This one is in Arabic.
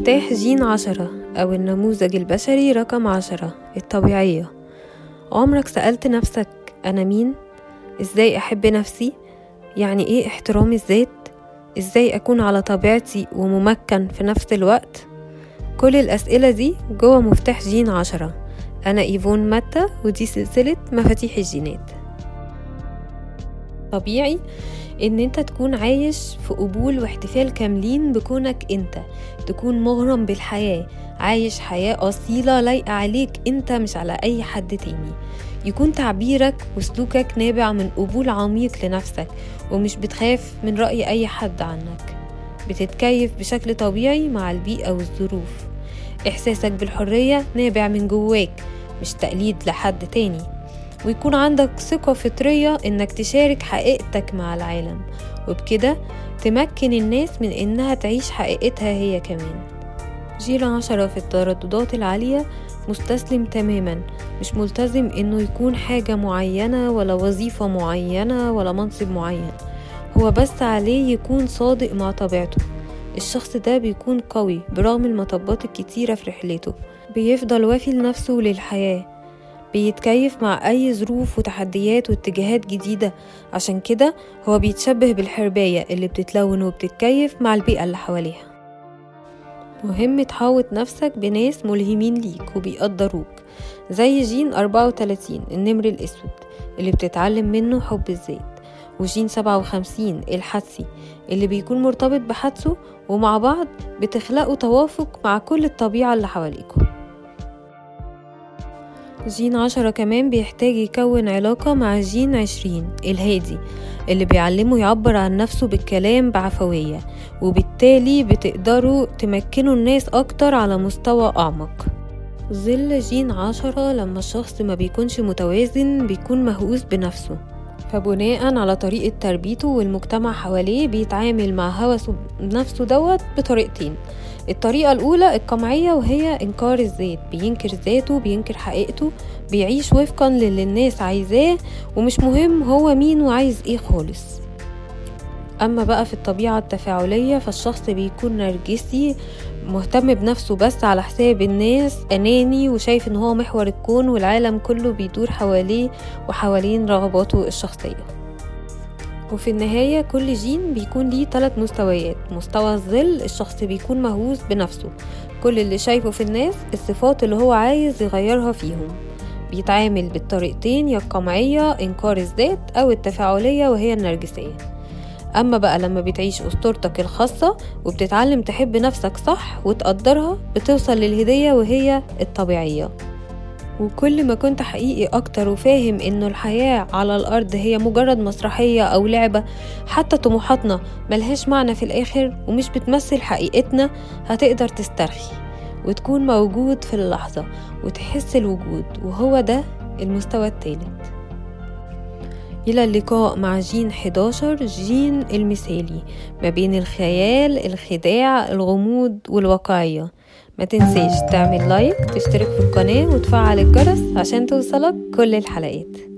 مفتاح جين عشرة أو النموذج البشري رقم عشرة الطبيعية عمرك سألت نفسك أنا مين؟ إزاي أحب نفسي؟ يعني إيه احترام الذات؟ إزاي أكون على طبيعتي وممكن في نفس الوقت؟ كل الأسئلة دي جوه مفتاح جين عشرة أنا إيفون ماتا ودي سلسلة مفاتيح الجينات طبيعي إن أنت تكون عايش في قبول واحتفال كاملين بكونك أنت تكون مغرم بالحياة عايش حياة أصيلة لايقة عليك أنت مش على أي حد تاني. يكون تعبيرك وسلوكك نابع من قبول عميق لنفسك ومش بتخاف من رأي أي حد عنك. بتتكيف بشكل طبيعي مع البيئة والظروف. إحساسك بالحرية نابع من جواك مش تقليد لحد تاني. ويكون عندك ثقة فطرية إنك تشارك حقيقتك مع العالم. وبكده تمكن الناس من إنها تعيش حقيقتها هي كمان. جيل عشرة في الترددات العالية مستسلم تماما. مش ملتزم إنه يكون حاجة معينة ولا وظيفة معينة ولا منصب معين. هو بس عليه يكون صادق مع طبيعته. الشخص ده بيكون قوي برغم المطبات الكتيرة في رحلته. بيفضل وافي لنفسه وللحياة بيتكيف مع أي ظروف وتحديات واتجاهات جديدة. عشان كده هو بيتشبه بالحرباية اللي بتتلون وبتتكيف مع البيئة اللي حواليها. مهم تحوط نفسك بناس ملهمين ليك وبيقدروك زي جين 34 النمر الأسود اللي بتتعلم منه حب الذات وجين 57 الحدسي اللي بيكون مرتبط بحدسه ومع بعض بتخلقوا توافق مع كل الطبيعة اللي حواليكم جين عشرة كمان بيحتاج يكون علاقة مع جين عشرين الهادي اللي بيعلمه يعبر عن نفسه بالكلام بعفوية وبالتالي بتقدروا تمكنوا الناس أكتر على مستوى أعمق. ظل جين عشرة لما الشخص ما بيكونش متوازن بيكون مهووس بنفسه. فبناء على طريقة تربيته والمجتمع حواليه بيتعامل مع هوسه بنفسه دوت بطريقتين. الطريقة الأولى القمعية وهي إنكار الذات بينكر ذاته بينكر حقيقته بيعيش وفقا للي الناس عايزاه ومش مهم هو مين وعايز إيه خالص. أما بقى في الطبيعة التفاعلية فالشخص بيكون نرجسي مهتم بنفسه بس على حساب الناس أناني وشايف إن هو محور الكون والعالم كله بيدور حواليه وحوالين رغباته الشخصية. وفي النهاية كل جين بيكون ليه ثلاث مستويات مستوى الظل الشخص بيكون مهووس بنفسه. كل اللي شايفه في الناس الصفات اللي هو عايز يغيرها فيهم. بيتعامل بالطريقتين يا القمعية إنكار الذات أو التفاعلية وهي النرجسية. أما بقى لما بتعيش أسطورتك الخاصة وبتتعلم تحب نفسك صح وتقدرها بتوصل للهدية وهي الطبيعية. وكل ما كنت حقيقي أكتر وفاهم إنه الحياة على الأرض هي مجرد مسرحية أو لعبة حتى طموحاتنا ملهاش معنى في الآخر ومش بتمثل حقيقتنا هتقدر تسترخي وتكون موجود في اللحظة وتحس الوجود وهو ده المستوى الثالث إلى اللقاء مع جين 11 جين المثالي ما بين الخيال الخداع الغموض والواقعية ما تنسيش تعمل لايك تشترك في القناة وتفعل الجرس عشان توصلك كل الحلقات.